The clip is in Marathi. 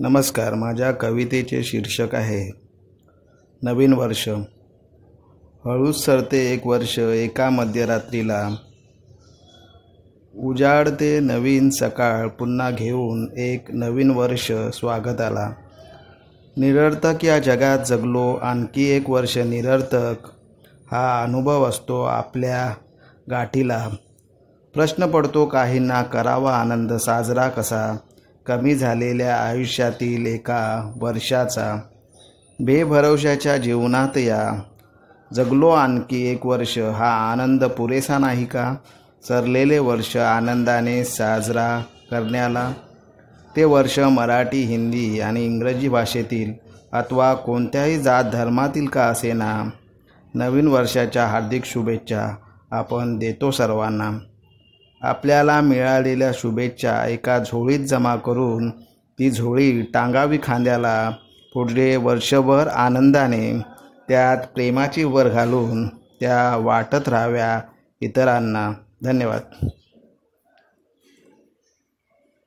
नमस्कार माझ्या कवितेचे शीर्षक आहे नवीन वर्ष. हळूच सरते एक वर्ष एका मध्यरात्रीला. उजाडते नवीन सकाळ पुन्हा घेऊन एक नवीन वर्ष स्वागताला. निरर्थक या जगात जगलो आणखी एक वर्ष निरर्थक. हा अनुभव असतो आपल्या गाठीला. प्रश्न पडतो काहींना करावा आनंद साजरा कसा? कमी झालेल्या आयुष्यातील एका वर्षाचा बेभरवशाच्या जीवनात या. जगलो आणखी एक वर्ष. हा आनंद पुरेसा नाही का? सरलेले वर्ष आनंदाने साजरा करण्याला. ते वर्ष मराठी हिंदी आणि इंग्रजी भाषेतील अथवा कोणत्याही जात धर्मातील का असेना. नवीन वर्षाच्या हार्दिक शुभेच्छा आपण देतो सर्वांना. आपल्याला मिळालेल्या शुभेच्छा एका झोळीत जमा करून ती झोळी टांगावी खांद्याला पुढले वर्षभर आनंदाने त्यात प्रेमाची वर घालून त्या वाटत राहाव्या इतरांना. धन्यवाद.